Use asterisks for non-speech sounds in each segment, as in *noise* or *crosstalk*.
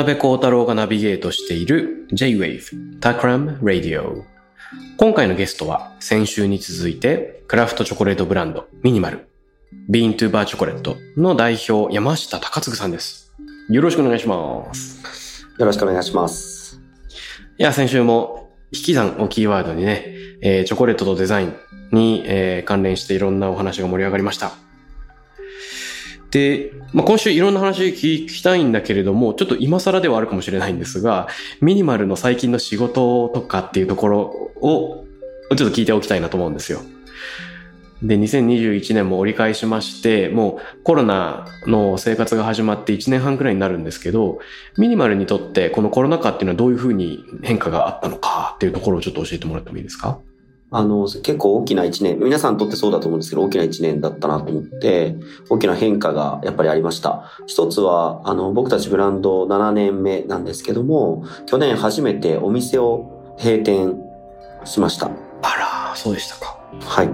辺幸太郎がナビゲートしている J-Wave Takram Radio 今回のゲストは先週に続いてクラフトチョコレートブランドミニマル Bean to Bar チョコレートの代表山下隆嗣さんです。よろしくお願いします。よろしくお願いします。いや先週も引き算をキーワードにね、えーチョコレートとデザインに、えー関連していろんなお話が盛り上がりましたで、まあ、今週いろんな話聞きたいんだけれども、ちょっと今更ではあるかもしれないんですが、ミニマルの最近の仕事とかっていうところを、ちょっと聞いておきたいなと思うんですよ。で、2021年も折り返しまして、もうコロナの生活が始まって1年半くらいになるんですけど、ミニマルにとってこのコロナ禍っていうのはどういうふうに変化があったのかっていうところをちょっと教えてもらってもいいですか？あの、結構大きな一年、皆さんにとってそうだと思うんですけど、大きな一年だったなと思って、大きな変化がやっぱりありました。一つは、あの、僕たちブランド7年目なんですけども、去年初めてお店を閉店しました。あら、そうでしたか。はい。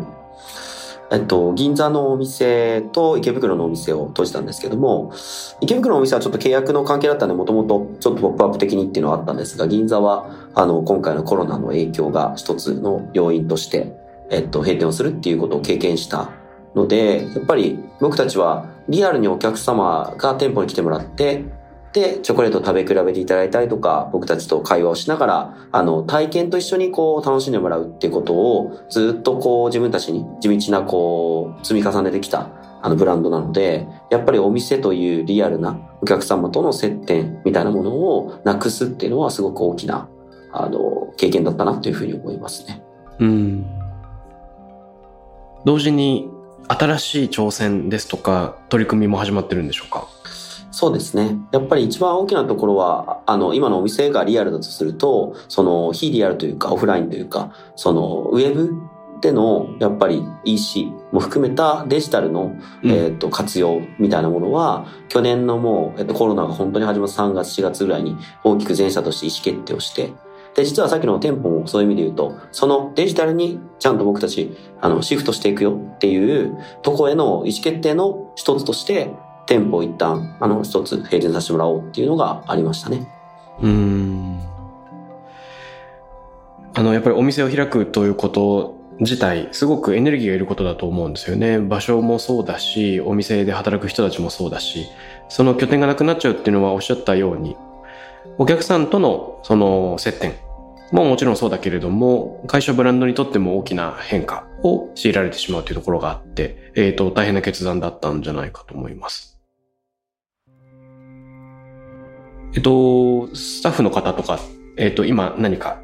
えっと、銀座のお店と池袋のお店を閉じたんですけども、池袋のお店はちょっと契約の関係だったんで、もともとちょっとポップアップ的にっていうのはあったんですが、銀座は、あの、今回のコロナの影響が一つの要因として、えっと、閉店をするっていうことを経験したので、やっぱり僕たちはリアルにお客様が店舗に来てもらって、で、チョコレートを食べ比べていただいたりとか、僕たちと会話をしながら、あの、体験と一緒にこう、楽しんでもらうっていうことを、ずっとこう、自分たちに地道なこう、積み重ねてきた、あの、ブランドなので、やっぱりお店というリアルなお客様との接点みたいなものをなくすっていうのはすごく大きな、あの、経験だったなというふうに思いますね。うん。同時に新しい挑戦ですとか取り組みも始まってるんでしょうか？そうですね。やっぱり一番大きなところは、あの、今のお店がリアルだとすると、その、非リアルというか、オフラインというか、その、ウェブでの、やっぱり EC も含めたデジタルの、うんえっ、と、活用みたいなものは、去年のもう、えっと、コロナが本当に始まった3月、4月ぐらいに大きく全社として意思決定をして、で、実はさっきの店舗もそういう意味で言うと、そのデジタルにちゃんと僕たち、あの、シフトしていくよっていうとこへの意思決定の一つとして、店舗を一旦、あの、一つ閉店させてもらおうっていうのがありましたね。うん。あの、やっぱりお店を開くということ自体、すごくエネルギーがいることだと思うんですよね。場所もそうだし、お店で働く人たちもそうだし、その拠点がなくなっちゃうっていうのはおっしゃったように、お客さんとのその接点ももちろんそうだけれども、会社ブランドにとっても大きな変化を強いられてしまうというところがあって、えっ、と、大変な決断だったんじゃないかと思います。えっと、スタッフの方とか、えっと、今何か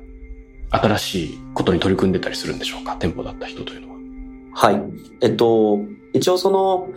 新しいことに取り組んでたりするんでしょうか？店舗だった人というのは。はい。えっと、一応その、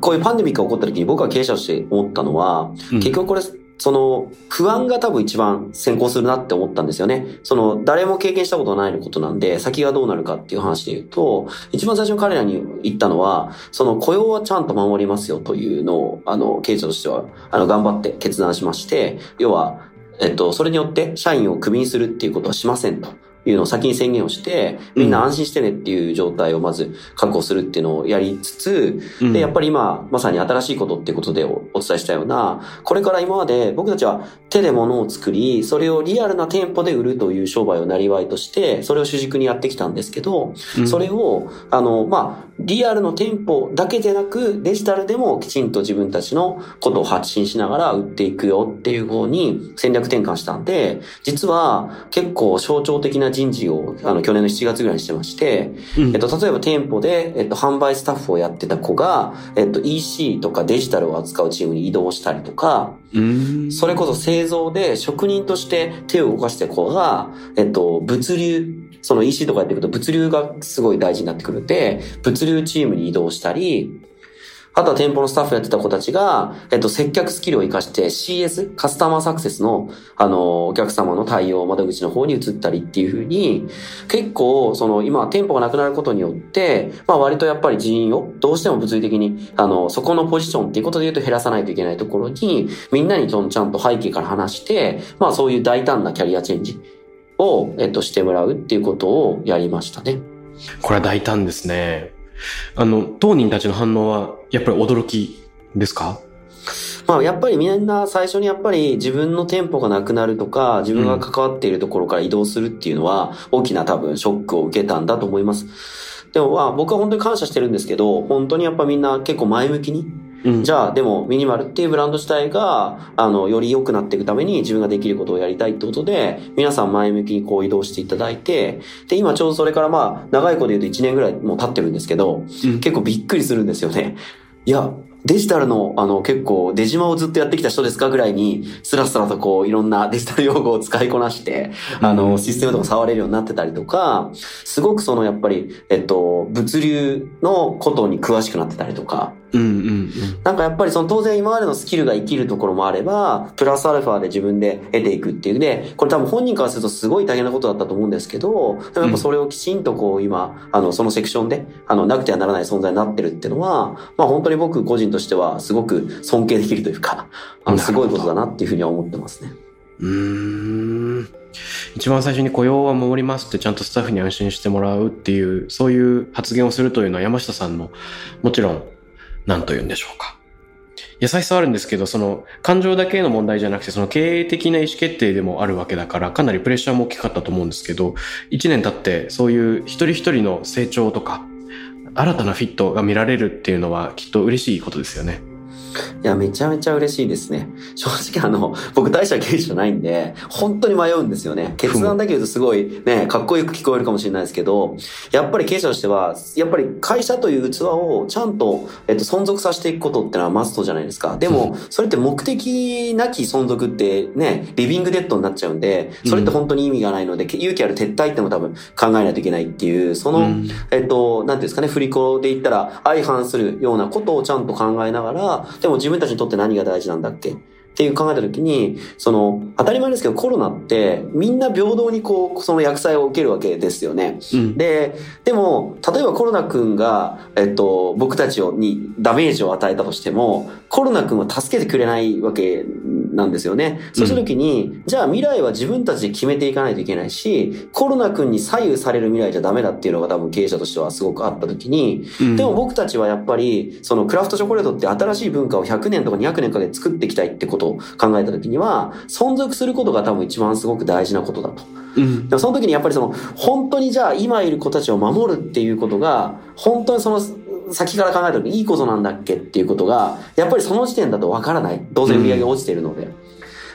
こういうパンデミックが起こった時に僕が経営者として思ったのは、うん結局これ、その、不安が多分一番先行するなって思ったんですよね。その、誰も経験したことないことなんで、先がどうなるかっていう話で言うと、一番最初に彼らに言ったのは、その雇用はちゃんと守りますよというのを、あの、経営者としては、あの、頑張って決断しまして、要は、えっと、それによって社員をクビにするっていうことはしませんと。いうのを先に宣言をして、みんな安心してねっていう状態をまず確保するっていうのをやりつつ、うん。で、やっぱり今、まさに新しいことっていうことでおお伝えしたような、これから今まで僕たちは手で物を作り、それをリアルな店舗で売るという商売をなりわいとして、それを主軸にやってきたんですけど、うん。それを、あの、まあ、リアルの店舗だけでなく、デジタルでもきちんと自分たちのことを発信しながら売っていくよっていう方に戦略転換したんで、実は結構象徴的な事人事を、あの、去年の7月ぐらいにしてまして、うん。えっと、例えば店舗で、えっと、販売スタッフをやってた子が、えっと、EC とかデジタルを扱うチームに移動したりとか、うん。それこそ製造で職人として手を動かしてる子が、えっと、物流、その EC とかやっていくと物流がすごい大事になってくるので、物流チームに移動したり、あとは店舗のスタッフやってた子たちが、えっと、接客スキルを活かして CS、カスタマーサクセスの、あの、お客様の対応窓口の方に移ったりっていう風に、結構、その、今、店舗がなくなることによって、まあ割とやっぱり人員を、どうしても物理的に、あの、そこのポジションっていうことで言うと減らさないといけないところに、みんなにちゃんと背景から話して、まあそういう大胆なキャリアチェンジを、えっと、してもらうっていうことをやりましたね。これは大胆ですね。あの、当人たちの反応は、やっぱり驚きですか？まあやっぱりみんな最初にやっぱり自分の店舗がなくなるとか、自分が関わっているところから移動するっていうのは、大きな多分ショックを受けたんだと思います。でもまあ僕は本当に感謝してるんですけど、本当にやっぱみんな結構前向きに、うんじゃあでもミニマルっていうブランド自体が、あの、より良くなっていくために自分ができることをやりたいってことで、皆さん前向きにこう移動していただいて、で、今ちょうどそれからまあ、長い子で言うと1年ぐらいもう経ってるんですけど、うん結構びっくりするんですよね。いや、デジタルの、あの、結構、デジマをずっとやってきた人ですかぐらいに、スラスラとこう、いろんなデジタル用語を使いこなして、あうの、んシステムとか触れるようになってたりとか、すごくその、やっぱり、えっと、物流のことに詳しくなってたりとか、うんうんうん。なんかやっぱりその当然今までのスキルが生きるところもあれば、プラスアルファで自分で得ていくっていうで、これ多分本人からするとすごい大変なことだったと思うんですけど、でもやっぱそれをきちんとこう今、あの、そのセクションで、あの、なくてはならない存在になってるっていうのは、まあ本当に僕個人としてはすごく尊敬できるというか、あの、すごいことだなっていうふうには思ってますね。うーん。一番最初に雇用は守りますってちゃんとスタッフに安心してもらうっていう、そういう発言をするというのは山下さんの、もちろん、何と言うんでしょうか。優しさはあるんですけど、その感情だけの問題じゃなくて、その経営的な意思決定でもあるわけだから、かなりプレッシャーも大きかったと思うんですけど、1年経ってそういう一人一人の成長とか、新たなフィットが見られるっていうのはきっと嬉しいことですよね。いや、めちゃめちゃ嬉しいですね。正直あの、僕大した経営者じゃないんで、本当に迷うんですよね。決断だけ言うとすごいね、かっこよく聞こえるかもしれないですけど、やっぱり経営者としては、やっぱり会社という器をちゃんと、えっと、存続させていくことってのはマストじゃないですか。でも、それって目的なき存続ってね、リビングデッドになっちゃうんで、それって本当に意味がないので、勇気ある撤退ってのも多分考えないといけないっていう、その、うんえっと、なんていうんですかね、振り子で言ったら相反するようなことをちゃんと考えながら、でも自分たちにとって何が大事なんだっけ？っていう考えたときに、その、当たり前ですけどコロナってみんな平等にこう、その薬剤を受けるわけですよね。うん。で、でも、例えばコロナ君が、えっと、僕たちをにダメージを与えたとしても、コロナ君は助けてくれないわけなんですよね。そうした時に、じゃあ未来は自分たちで決めていかないといけないし、コロナ君に左右される未来じゃダメだっていうのが多分経営者としてはすごくあった時に、うんでも僕たちはやっぱり、そのクラフトチョコレートって新しい文化を100年とか200年かけて作っていきたいってことを考えた時には、存続することが多分一番すごく大事なことだと。うんでもその時にやっぱりその、本当にじゃあ今いる子たちを守るっていうことが、本当にその先から考えた時にいいことなんだっけっていうことが、やっぱりその時点だとわからない。当然売り上げ落ちてるので。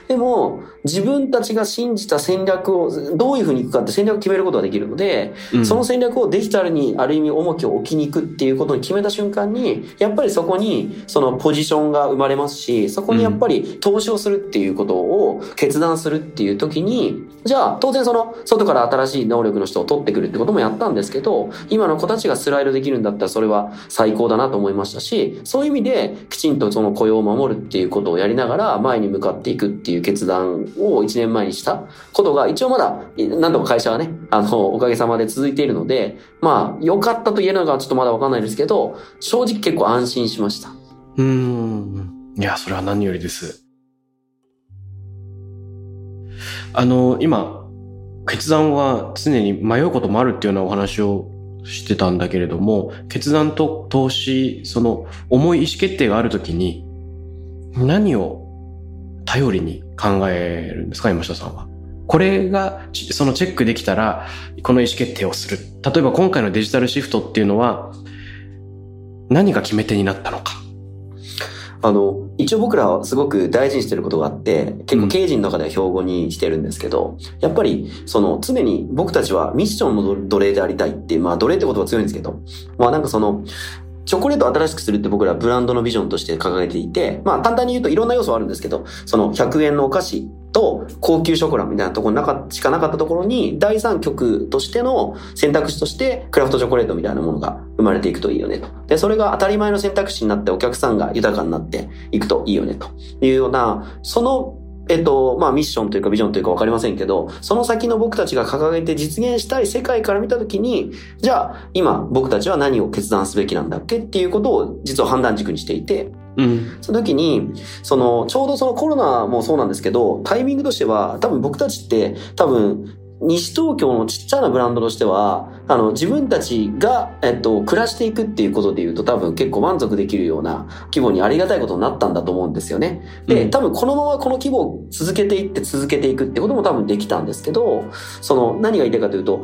でも、自分たちが信じた戦略を、どういうふうにいくかって戦略を決めることができるので、うん。その戦略をデジタルにある意味重きを置きに行くっていうことに決めた瞬間に、やっぱりそこにそのポジションが生まれますし、そこにやっぱり投資をするっていうことを決断するっていう時に、じゃあ当然その外から新しい能力の人を取ってくるってこともやったんですけど、今の子たちがスライドできるんだったらそれは最高だなと思いましたし、そういう意味できちんとその雇用を守るっていうことをやりながら前に向かっていくっていういう決断を1年前にしたことが一応まだ何度か会社はね、あの、おかげさまで続いているので、まあ良かったと言えるのかちょっとまだわかんないですけど、正直結構安心しました。うん。いや、それは何よりです。あの、今、決断は常に迷うこともあるっていうようなお話をしてたんだけれども、決断と投資、その重い意思決定があるときに、何を頼りに考えるんですか、山下さんは。これが、ちそのチェックできたら、この意思決定をする。例えば今回のデジタルシフトっていうのは、何が決め手になったのか。あの、一応僕らはすごく大事にしてることがあって、結構刑事の中では標語にしてるんですけど、やっぱり、その、常に僕たちはミッションの奴隷でありたいっていう、まあ奴隷って言葉は強いんですけど、まあなんかその、チョコレートを新しくするって僕らブランドのビジョンとして掲げていて、まあ簡単に言うといろんな要素はあるんですけど、その100円のお菓子と高級ショコラみたいなところなかしかなかったところに、第三極としての選択肢としてクラフトチョコレートみたいなものが生まれていくといいよねと。で、それが当たり前の選択肢になってお客さんが豊かになっていくといいよねというような、そのえっと、まあミッションというかビジョンというかわかりませんけど、その先の僕たちが掲げて実現したい世界から見たときに、じゃあ今僕たちは何を決断すべきなんだっけっていうことを実は判断軸にしていて、うん。その時に、その、ちょうどそのコロナもそうなんですけど、タイミングとしては、多分僕たちって、多分、西東京のちっちゃなブランドとしては、あの、自分たちが、えっと、暮らしていくっていうことで言うと多分結構満足できるような規模にありがたいことになったんだと思うんですよね。で、うん多分このままこの規模を続けていって続けていくってことも多分できたんですけど、その、何が言いたいかというと、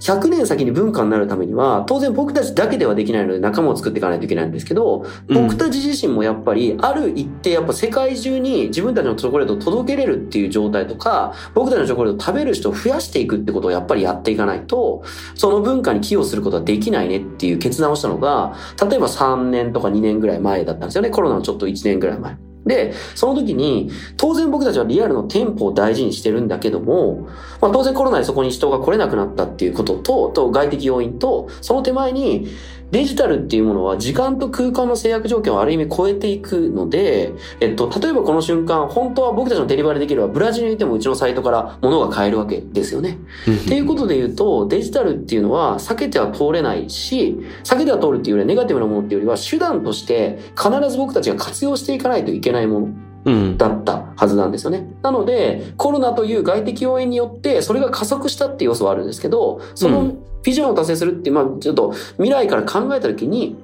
100年先に文化になるためには、当然僕たちだけではできないので仲間を作っていかないといけないんですけど、うん僕たち自身もやっぱり、ある一定やっぱ世界中に自分たちのチョコレートを届けれるっていう状態とか、僕たちのチョコレートを食べる人を増やしていくってことをやっぱりやっていかないと、その文化に寄与することはできないねっていう決断をしたのが、例えば3年とか2年ぐらい前だったんですよね。コロナのちょっと1年ぐらい前。で、その時に、当然僕たちはリアルの店舗を大事にしてるんだけども、まあ当然コロナでそこに人が来れなくなったっていうことと、と外的要因と、その手前に、デジタルっていうものは時間と空間の制約条件をある意味超えていくので、えっと、例えばこの瞬間、本当は僕たちのデリバリーできれば、ブラジルにいてもうちのサイトから物が買えるわけですよね。っていうことで言うと、デジタルっていうのは避けては通れないし、避けては通るっていうよりはネガティブなものっていうよりは手段として必ず僕たちが活用していかないといけないものうん。だったはずなんですよね。なので、コロナという外的要因によって、それが加速したっていう要素はあるんですけど、そうのんビジョンを達成するってまあちょっと未来から考えたときに、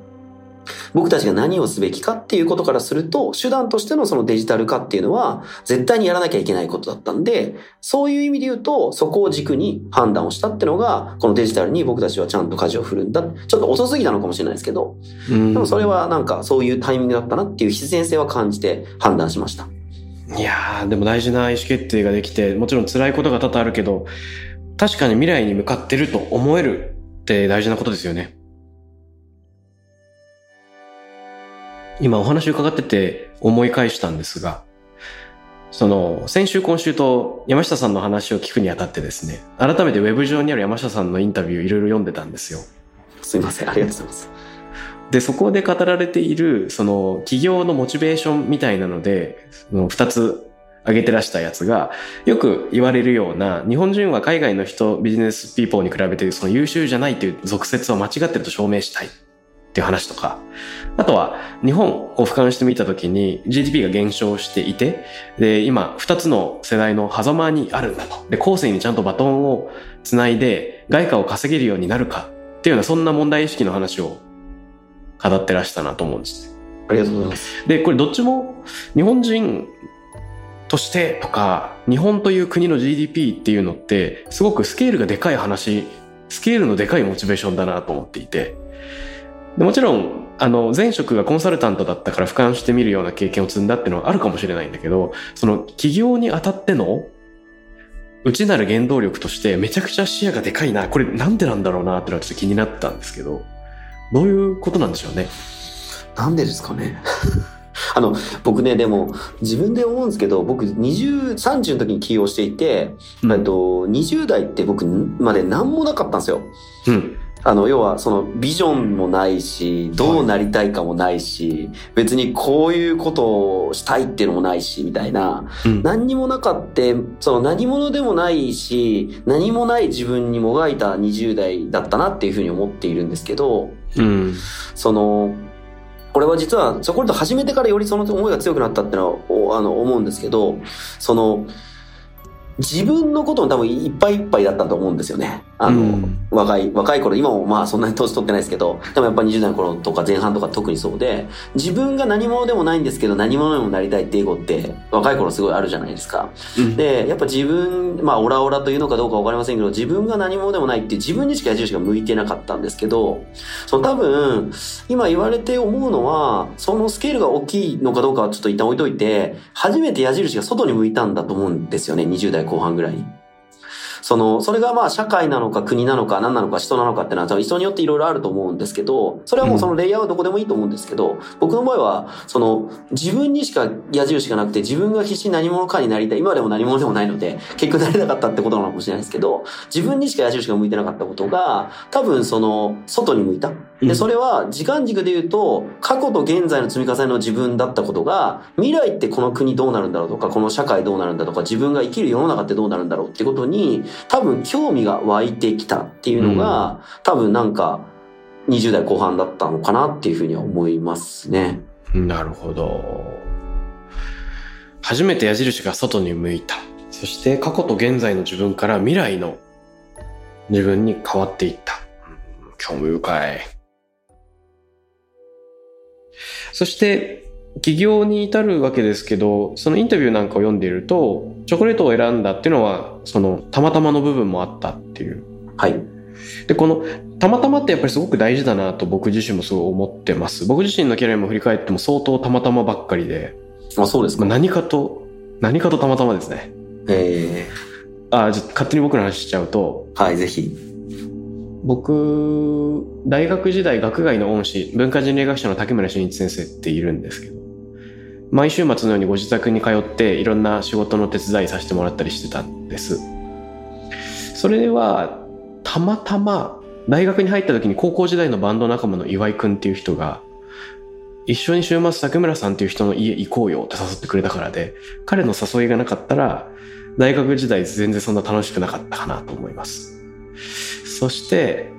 僕たちが何をすべきかっていうことからすると、手段としてのそのデジタル化っていうのは、絶対にやらなきゃいけないことだったんで、そういう意味で言うと、そこを軸に判断をしたっていうのが、このデジタルに僕たちはちゃんと舵を振るんだ。ちょっと遅すぎたのかもしれないですけど、うんでもそれはなんかそういうタイミングだったなっていう必然性は感じて判断しました。いやー、でも大事な意思決定ができて、もちろん辛いことが多々あるけど、確かに未来に向かってると思えるって大事なことですよね。今お話伺ってて思い返したんですが、その、先週今週と山下さんの話を聞くにあたってですね、改めてウェブ上にある山下さんのインタビューいろいろ読んでたんですよ。すいません。ありがとうございます。で、そこで語られている、その、企業のモチベーションみたいなので、その二つ挙げてらしたやつが、よく言われるような、日本人は海外の人、ビジネスピーポーに比べて、その優秀じゃないという俗説を間違ってると証明したいっていう話とか、あとは、日本を俯瞰してみたときに GDP が減少していて、で、今、二つの世代の狭間にあるんだと。で、後世にちゃんとバトンをつないで、外貨を稼げるようになるかっていうような、そんな問題意識の話を語ってらしたなと思うんですね。ありがとうございます。で、これどっちも日本人としてとか、日本という国の GDP っていうのって、すごくスケールがでかい話、スケールのでかいモチベーションだなと思っていて、でもちろん、あの、前職がコンサルタントだったから俯瞰してみるような経験を積んだっていうのはあるかもしれないんだけど、その企業にあたっての内なる原動力としてめちゃくちゃ視野がでかいな、これなんでなんだろうなってのはちょっと気になったんですけど、どういうことなんでしょうね？なんでですかね？あの、僕ね、でも、自分で思うんですけど、僕、20、30の時に起業していて、うんえっと、20代って僕まで何もなかったんですよ。うん。あの、要は、その、ビジョンもないし、どうなりたいかもないし、別にこういうことをしたいっていうのもないし、みたいな、うん。何にもなかって、その何者でもないし、何もない自分にもがいた20代だったなっていうふうに思っているんですけど、うん。その、これは実は、チョコレート始めてからよりその思いが強くなったってのは、あの、思うんですけど、その、自分のことも多分いっぱいいっぱいだったと思うんですよね。あの、うん若い、若い頃、今もまあそんなに年取ってないですけど、でもやっぱ20代の頃とか前半とか特にそうで、自分が何者でもないんですけど何者でもなりたいってエゴって若い頃すごいあるじゃないですか。うんで、やっぱ自分、まあオラオラというのかどうかわかりませんけど、自分が何者でもないって自分にしか矢印が向いてなかったんですけど、その多分、今言われて思うのは、そのスケールが大きいのかどうかはちょっと一旦置いといて、初めて矢印が外に向いたんだと思うんですよね、20代後半ぐらいに。その、それがまあ社会なのか国なのか何なのか人なのかってのは多分人によっていろいろあると思うんですけど、それはもうそのレイヤーはどこでもいいと思うんですけど、僕の場合は、その自分にしか矢印がなくて自分が必死に何者かになりたい。今でも何者でもないので、結局なれなかったってことなのかもしれないですけど、自分にしか矢印が向いてなかったことが、多分その外に向いた。で、うんそれは時間軸で言うと、過去と現在の積み重ねの自分だったことが、未来ってこの国どうなるんだろうとか、この社会どうなるんだとか、自分が生きる世の中ってどうなるんだろうってことに、多分興味が湧いてきたっていうのが、多分なんか、20代後半だったのかなっていうふうには思いますね。なるほど。初めて矢印が外に向いた。そして過去と現在の自分から未来の自分に変わっていった。うん興味深い。そして、起業に至るわけですけど、そのインタビューなんかを読んでいると、チョコレートを選んだっていうのは、その、たまたまの部分もあったっていう。はい。で、この、たまたまってやっぱりすごく大事だなと僕自身もすごい思ってます。僕自身のキャリアも振り返っても相当たまたまばっかりで、あ、そうですか。まあ、何かと、何かとたまたまですね。えあ、じゃあ勝手に僕の話しちゃうと、ー、はい、ぜひ。僕、大学時代学外の恩師、文化人類学者の竹村俊一先生っているんですけど、毎週末のようにご自宅に通っていろんな仕事の手伝いさせてもらったりしてたんです。それは、たまたま大学に入った時に高校時代のバンド仲間の岩井くんっていう人が、一緒に週末竹村さんっていう人の家行こうよって誘ってくれたからで、彼の誘いがなかったら、大学時代全然そんな楽しくなかったかなと思います。そして、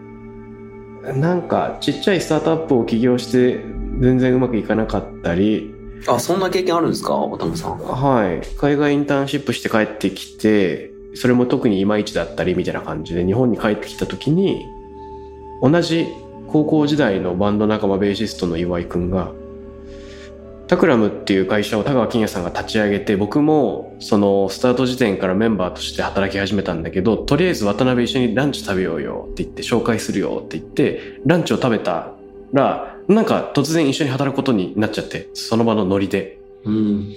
なんかちっちゃいスタートアップを起業して全然うまくいかなかったり、あ、そんな経験あるんですか？渡辺さん。はい。海外インターンシップして帰ってきて、それも特にいまいちだったりみたいな感じで日本に帰ってきた時に、同じ高校時代のバンド仲間ベーシストの岩井くんが、タクラムっていう会社を田川金也さんが立ち上げて、僕もそのスタート時点からメンバーとして働き始めたんだけど、とりあえず渡辺一緒にランチ食べようよって言って紹介するよって言って、ランチを食べたら、なんか突然一緒に働くことになっちゃって、その場のノリで。うん。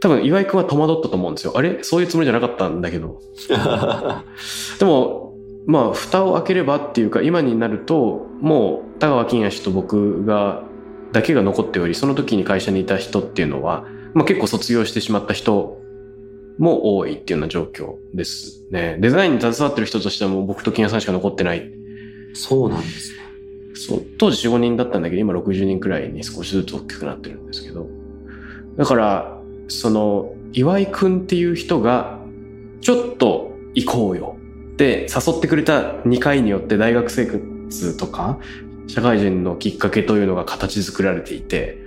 多分岩井くんは戸惑ったと思うんですよ。あれ？そういうつもりじゃなかったんだけど。*laughs* でも、まあ、蓋を開ければっていうか、今になると、もう、田川金也氏と僕が、だけが残っており、その時に会社にいた人っていうのは、まあ結構卒業してしまった人も多いっていうような状況ですね。デザインに携わってる人としてはもう僕と金也さんしか残ってない。そうなんですね。そう、当時4、5人だったんだけど、今60人くらいに少しずつ大きくなってるんですけど。だから、その、岩井くんっていう人が、ちょっと行こうよって誘ってくれた2回によって大学生活とか、社会人のきっかけというのが形作られていて、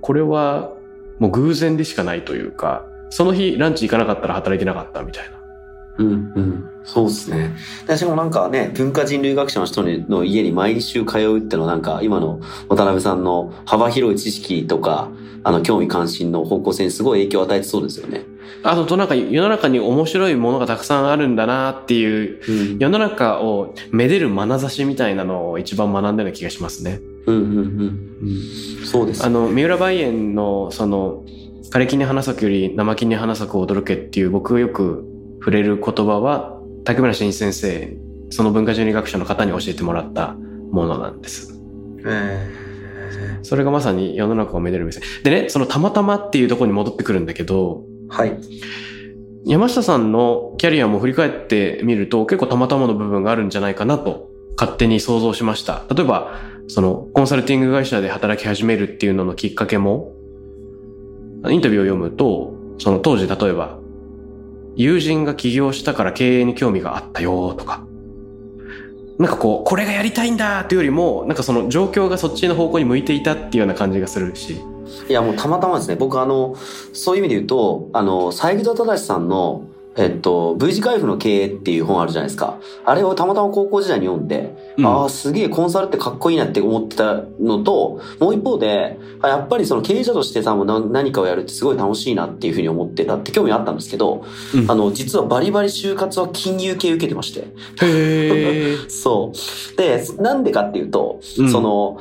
これはもう偶然でしかないというか、その日ランチ行かなかったら働いてなかったみたいな。うんうん。そうですね。私もなんかね、文化人類学者の人の家に毎週通うってのはなんか今の渡辺さんの幅広い知識とか、あの興味関心の方向性にすごい影響を与えてそうですよね。あと、なんか世の中に面白いものがたくさんあるんだなっていううん。世の中をめでる眼差しみたいなのを一番学んだような気がしますね。うんうんうん。そうです。あの、三浦梅園の、その、枯れ木に花咲くより生木に花咲く驚けっていう僕がよく触れる言葉は、竹村真一先生、その文化人類学者の方に教えてもらったものなんです。えそれがまさに世の中をめでる目線。でね、そのたまたまっていうところに戻ってくるんだけど、ーはい。山下さんのキャリアも振り返ってみると結構たまたまの部分があるんじゃないかなと勝手に想像しました。例えば、そのコンサルティング会社で働き始めるっていうののきっかけも、インタビューを読むと、その当時例えば、友人が起業したから経営に興味があったよとか、なんかこう、これがやりたいんだというよりも、なんかその状況がそっちの方向に向いていたっていうような感じがするし、いや、もうたまたまですね。僕あの、そういう意味で言うと、あの、三枝忠さんの、えっと、V 字回復の経営っていう本あるじゃないですか。あれをたまたま高校時代に読んで、うんああ、すげえコンサルってかっこいいなって思ってたのと、もう一方で、あやっぱりその経営者としてさ、もうな何かをやるってすごい楽しいなっていうふうに思ってたって興味あったんですけど、うんあの、実はバリバリ就活は金融系受けてまして。へえ。*laughs* そう。で、なんでかっていうと、うんその、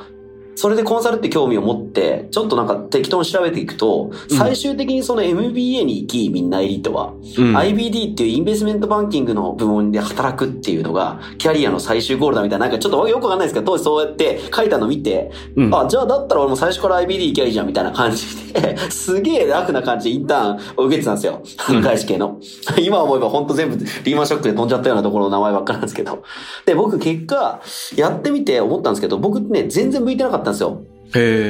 それでコンサルって興味を持って、ちょっとなんか適当に調べていくと、うん最終的にその MBA に行き、みんなエリートは、うん IBD っていうインベストメントバンキングの部門で働くっていうのが、キャリアの最終ゴールだみたいな、なんかちょっとよくわかんないですけど、当時そうやって書いたの見て、うんあ、じゃあだったら俺も最初から IBD 行きゃいいじゃんみたいな感じで、*laughs* すげえ楽な感じでインターンを受けてたんですよ。うん外資系の。今思えば本当全部リーマンショックで飛んじゃったようなところの名前ばっかなんですけど。で、僕結果、やってみて思ったんですけど、僕ね、全然向いてなかったんですよ。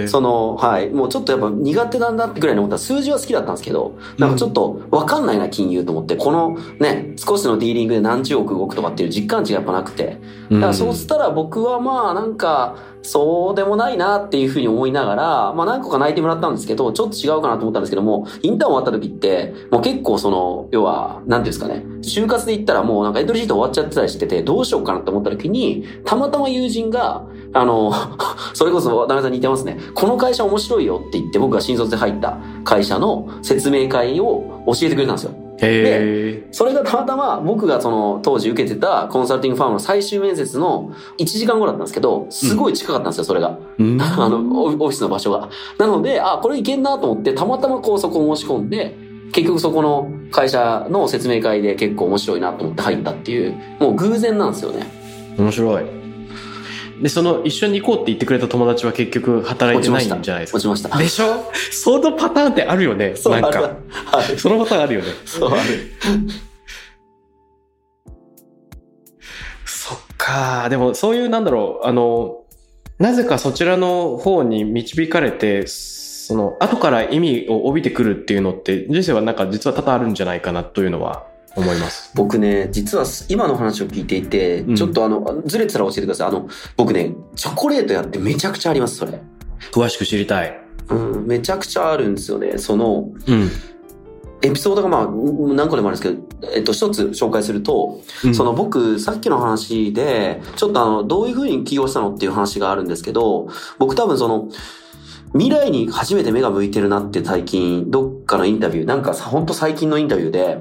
その、はい。もうちょっとやっぱ苦手なんだってぐらいに思ったら数字は好きだったんですけど、なんかちょっとわかんないな、金融と思って、このね、少しのディーリングで何十億動くとかっていう実感値がやっぱなくて、だからそうしたら僕はまあなんか、そうでもないなっていうふうに思いながら、まあ何個か泣いてもらったんですけど、ちょっと違うかなと思ったんですけども、インターン終わった時って、もう結構その、要は、なんていうんですかね、就活で言ったらもうなんかエントリーシート終わっちゃってたりしてて、どうしようかなって思った時に、たまたま友人が、あの、*laughs* それこそ渡辺さんに似てますね。この会社面白いよって言って僕が新卒で入った会社の説明会を教えてくれたんですよ。へえ。それがたまたま僕がその当時受けてたコンサルティングファームの最終面接の1時間後だったんですけど、すごい近かったんですよ、それが。うん *laughs* あの、オフオフィスの場所が。なので、あ、これいけんなと思って、たまたまこうそこを申し込んで、結局そこの会社の説明会で結構面白いなと思って入ったっていう、もう偶然なんですよね。面白い。で、その一緒に行こうって言ってくれた友達は結局働いてないんじゃないですか。落ちました。でしょ？そのパターンってあるよね。*laughs* そう、なんか。はい。そのパターンあるよね。そう、ある。そっか。でもそういうなんだろう、あの、なぜかそちらの方に導かれて、その後から意味を帯びてくるっていうのって人生はなんか実は多々あるんじゃないかなというのは思います。僕ね、実は今の話を聞いていて、うんちょっとあの、ずれてたら教えてください。あの、僕ね、チョコレートやってめちゃくちゃあります、それ。詳しく知りたい。うん、めちゃくちゃあるんですよね。その、うん。エピソードがまあ、うん何個でもあるんですけど、えっと、一つ紹介すると、うんその僕、さっきの話で、ちょっとあの、どういう風に起業したのっていう話があるんですけど、僕多分その、未来に初めて目が向いてるなって最近、どっかのインタビュー、なんかさ、ほんと最近のインタビューで、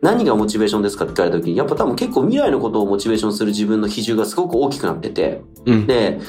何がモチベーションですかって聞かれた時に、やっぱ多分結構未来のことをモチベーションする自分の比重がすごく大きくなってて、うん。で、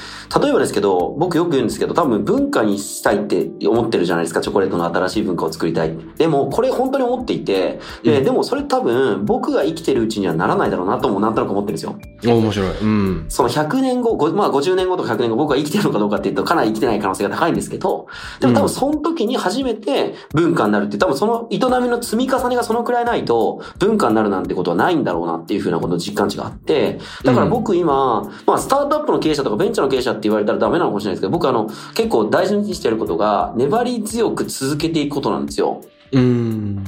例えばですけど、僕よく言うんですけど、多分文化にしたいって思ってるじゃないですか、チョコレートの新しい文化を作りたい。でも、これ本当に思っていて、で、うんでもそれ多分僕が生きてるうちにはならないだろうなともなんとなく思ってるんですよ。面白い。うん。その100年後、ごまあ50年後とか100年後僕が生きてるのかどうかっていうとかなり生きてない可能性が高いんですけど、でも多分その時に初めて文化になるって、多分その営みの積み重ねがそのくらいないと文化になるなんてことはないんだろうなっていうふうなことの実感値があって、だから僕今、まあスタートアップの経営者とかベンチャーの経営者って言われたらダメなのかもしれないですけど、僕あの結構大事にしてることが粘り強く続けていくことなんですよ。うん。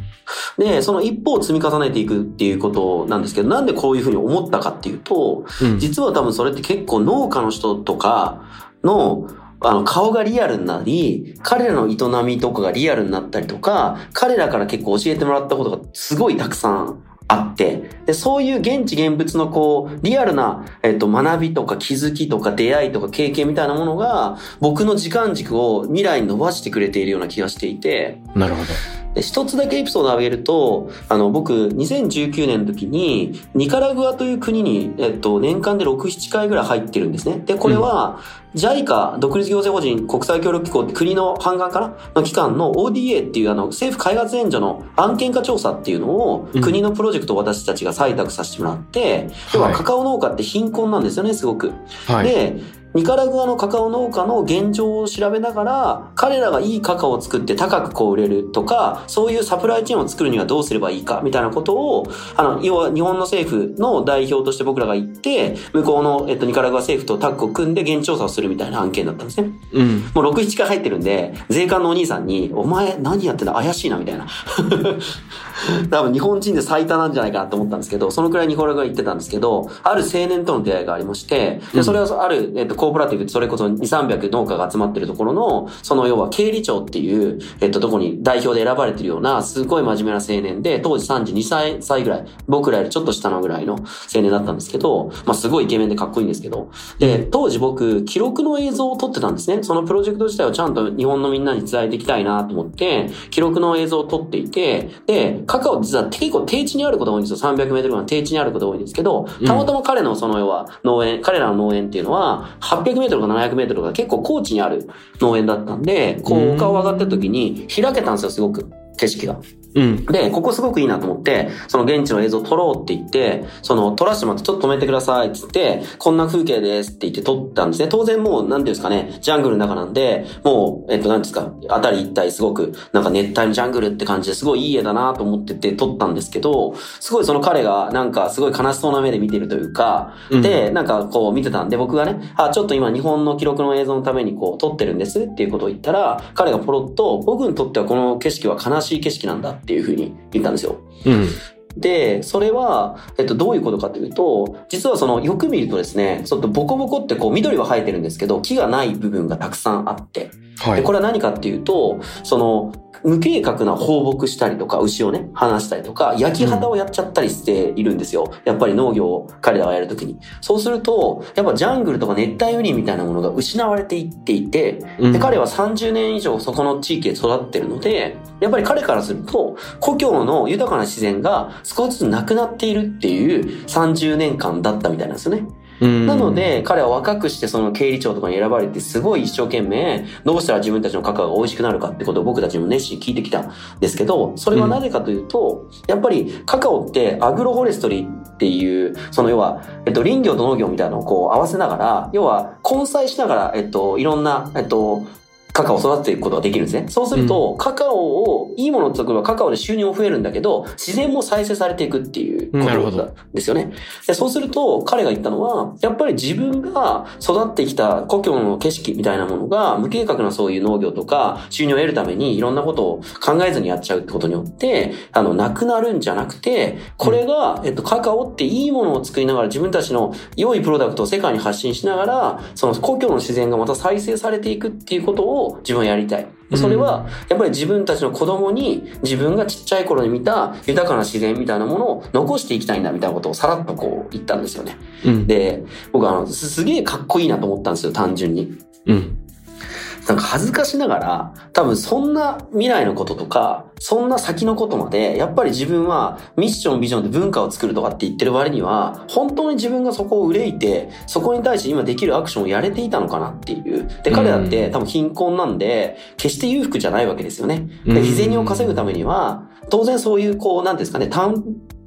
で、その一歩を積み重ねていくっていうことなんですけど、なんでこういうふうに思ったかっていうと、うん。実は多分それって結構農家の人とかの、あの、顔がリアルになり、彼らの営みとかがリアルになったりとか、彼らから結構教えてもらったことがすごいたくさんあって、で、そういう現地現物のこう、リアルな、えっと、学びとか気づきとか出会いとか経験みたいなものが、僕の時間軸を未来に伸ばしてくれているような気がしていて、なるほど。で一つだけエピソードを挙げると、あの、僕、2019年の時に、ニカラグアという国に、えっと、年間で6、7回ぐらい入ってるんですね。で、これは、JICA、独立行政法人国際協力機構って国の半岸かな？の機関の ODA っていうあの、政府開発援助の案件化調査っていうのを、うん国のプロジェクトを私たちが採択させてもらって、要はカカオ農家って貧困なんですよね、すごく。はい。で、ニカラグアのカカオ農家の現状を調べながら、彼らがいいカカオを作って高くこう売れるとか、そういうサプライチェーンを作るにはどうすればいいか、みたいなことを、あの、要は日本の政府の代表として僕らが行って、向こうの、えっと、ニカラグア政府とタッグを組んで現地調査をするみたいな案件だったんですね。うん。もう6、7回入ってるんで、税関のお兄さんに、お前何やってんだ？怪しいな、みたいな。*laughs* 多分日本人で最多なんじゃないかなと思ったんですけど、そのくらいニコラが言ってたんですけど、ある青年との出会いがありまして、で、それはある、えっと、コーポラティブってそれこそ2、300農家が集まってるところの、その要は経理長っていう、えっと、とこに代表で選ばれてるような、すごい真面目な青年で、当時32歳歳ぐらい、僕らよりちょっと下のぐらいの青年だったんですけど、まあすごいイケメンでかっこいいんですけど、で、当時僕、記録の映像を撮ってたんですね。そのプロジェクト自体をちゃんと日本のみんなに伝えていきたいなと思って、記録の映像を撮っていて、で、カカオ実は結構低地にあることが多いんですよ。300メートルぐらいの低地にあることが多いんですけど、たまたま彼のその要は農園、彼らの農園っていうのは、800メートルか700メートルが結構高地にある農園だったんで、こう、丘を上がった時に開けたんですよ、すごく。景色が。うん。で、ここすごくいいなと思って、その現地の映像を撮ろうって言って、その撮らせてもらってちょっと止めてくださいって言って、こんな風景ですって言って撮ったんですね。当然もう、なんていうんですかね、ジャングルの中なんで、もう、えっと、なんですか、あたり一帯すごく、なんか熱帯のジャングルって感じですごいいい絵だなと思ってて撮ったんですけど、すごいその彼がなんかすごい悲しそうな目で見てるというか、うんで、なんかこう見てたんで、僕がね、あ、ちょっと今日本の記録の映像のためにこう撮ってるんですっていうことを言ったら、彼がポロッと、僕にとってはこの景色は悲しい景色なんだっていうふうに言ったんですよ。うん。で、それは、えっと、どういうことかというと、実はその、よく見るとですね、ちょっとボコボコってこう、緑は生えてるんですけど、木がない部分がたくさんあって、で、はい。これは何かっていうと、その、無計画な放牧したりとか、牛をね、離したりとか、焼き畑をやっちゃったりしているんですよ。やっぱり農業を彼らがやるときに。そうすると、やっぱジャングルとか熱帯雨林みたいなものが失われていっていて、うんで、彼は30年以上そこの地域で育ってるので、やっぱり彼からすると、故郷の豊かな自然が少しずつなくなっているっていう30年間だったみたいなんですよね。なの、で、彼は若くしてその経理長とかに選ばれて、すごい一生懸命、どうしたら自分たちのカカオが美味しくなるかってことを僕たちも熱心に聞いてきたんですけど、それはなぜかというと、やっぱりカカオってアグロフォレストリーっていう、その要は、えっと、林業と農業みたいなのをこう合わせながら、要は混載しながら、えっと、いろんな、えっと、カカオを育てていくことができるんですね。そうすると、カカオを、いいものを作ればカカオで収入も増えるんだけど、自然も再生されていくっていうことなんですよね。でそうすると、彼が言ったのは、やっぱり自分が育ってきた故郷の景色みたいなものが、無計画なそういう農業とか、収入を得るためにいろんなことを考えずにやっちゃうってことによって、あの、なくなるんじゃなくて、これが、えっと、カカオっていいものを作りながら自分たちの良いプロダクトを世界に発信しながら、その故郷の自然がまた再生されていくっていうことを自分はやりたい。でそれは、やっぱり自分たちの子供に自分がちっちゃい頃に見た豊かな自然みたいなものを残していきたいんだみたいなことをさらっとこう言ったんですよね。うん。で、僕はあの、すすげえかっこいいなと思ったんですよ、単純に。うん。なんか恥ずかしながら、多分そんな未来のこととか、そんな先のことまで、やっぱり自分はミッション、ビジョンで文化を作るとかって言ってる割には、本当に自分がそこを憂いて、そこに対して今できるアクションをやれていたのかなっていう。で、彼だって多分貧困なんで、決して裕福じゃないわけですよね。で、うん日銭を稼ぐためには、当然そういうこう、なんですかね、単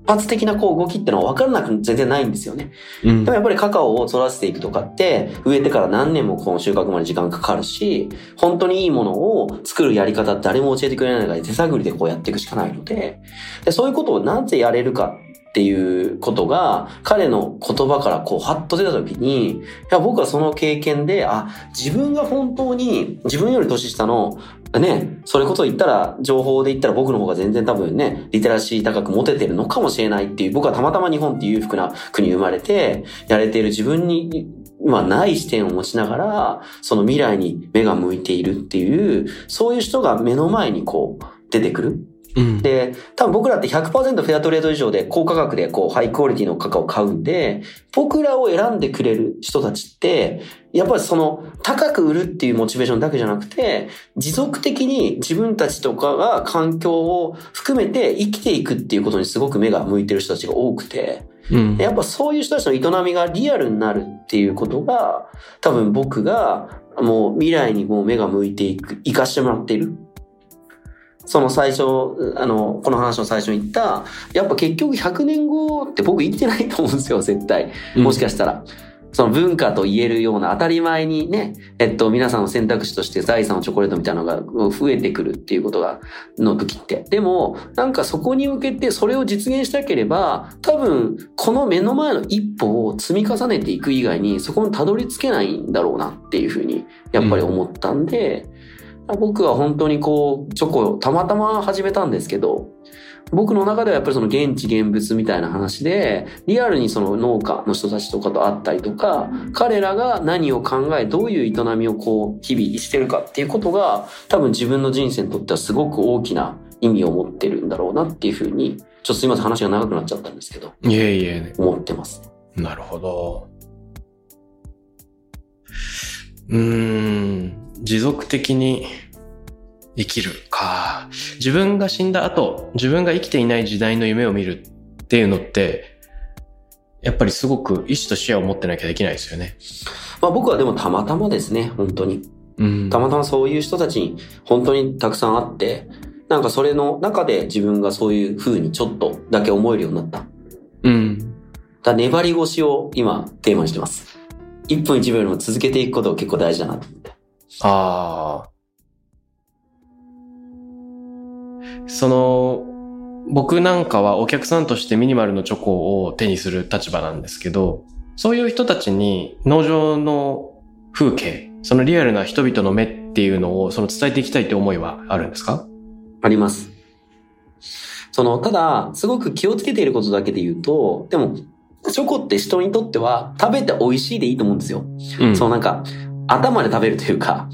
発的なこう動きってのは分からなく全然ないんですよね。うんでもやっぱりカカオを育てていくとかって、植えてから何年もこの収穫まで時間かかるし、本当にいいものを作るやり方誰も教えてくれない中で手探りでこうやっていくしかないので、でそういうことをなぜやれるかっていうことが、彼の言葉からこう、ハッと出た時に、いや、僕はその経験で、あ、自分が本当に、自分より年下の、ね、それこそ言ったら、情報で言ったら僕の方が全然多分ね、リテラシー高く持ててるのかもしれないっていう、僕はたまたま日本っていう裕福な国生まれて、やれている自分に、はない視点を持ちながら、その未来に目が向いているっていう、そういう人が目の前にこう、出てくる。うん。で、多分僕らって100%フェアトレード以上で高価格でこうハイクオリティのカカオを買うんで、僕らを選んでくれる人たちって、やっぱりその高く売るっていうモチベーションだけじゃなくて、持続的に自分たちとかが環境を含めて生きていくっていうことにすごく目が向いてる人たちが多くて、うん。やっぱそういう人たちの営みがリアルになるっていうことが、多分僕がもう未来にもう目が向いていく、生かしてもらっている。その最初、あの、この話の最初に言った、やっぱ結局100年後って僕生きてないと思うんですよ、絶対。もしかしたら。その文化と言えるような当たり前にね、えっと、皆さんの選択肢として財産のチョコレートみたいなのが増えてくるっていうことが、の時って。でも、なんかそこに向けてそれを実現したければ、多分、この目の前の一歩を積み重ねていく以外に、そこにたどり着けないんだろうなっていうふうに、やっぱり思ったんで、僕は本当にこう、チョコをたまたま始めたんですけど、僕の中ではやっぱりその現地現物みたいな話で、リアルにその農家の人たちとかと会ったりとか、彼らが何を考え、どういう営みをこう、日々してるかっていうことが、多分自分の人生にとってはすごく大きな意味を持ってるんだろうなっていうふうに、ちょっとすいません話が長くなっちゃったんですけど、いえいえ、思ってます。なるほど。うーん、持続的に生きるか。自分が死んだ後、自分が生きていない時代の夢を見るっていうのって、やっぱりすごく意志と視野を持ってなきゃできないですよね。まあ僕はでもたまたまですね、本当に。うん。たまたまそういう人たちに本当にたくさん会って、なんかそれの中で自分がそういう風にちょっとだけ思えるようになった。だかうん。ら粘り腰を今テーマにしてます。1分1秒よりも続けていくことが結構大事だなと思って。ああ。その、僕なんかはお客さんとしてミニマルのチョコを手にする立場なんですけど、そういう人たちに農場の風景、そのリアルな人々の目っていうのをその伝えていきたいって思いはあるんですか？あります。その、ただ、すごく気をつけていることだけで言うと、でも、チョコって人にとっては食べて美味しいでいいと思うんですよ。うん。そうなんか、頭で食べるというか、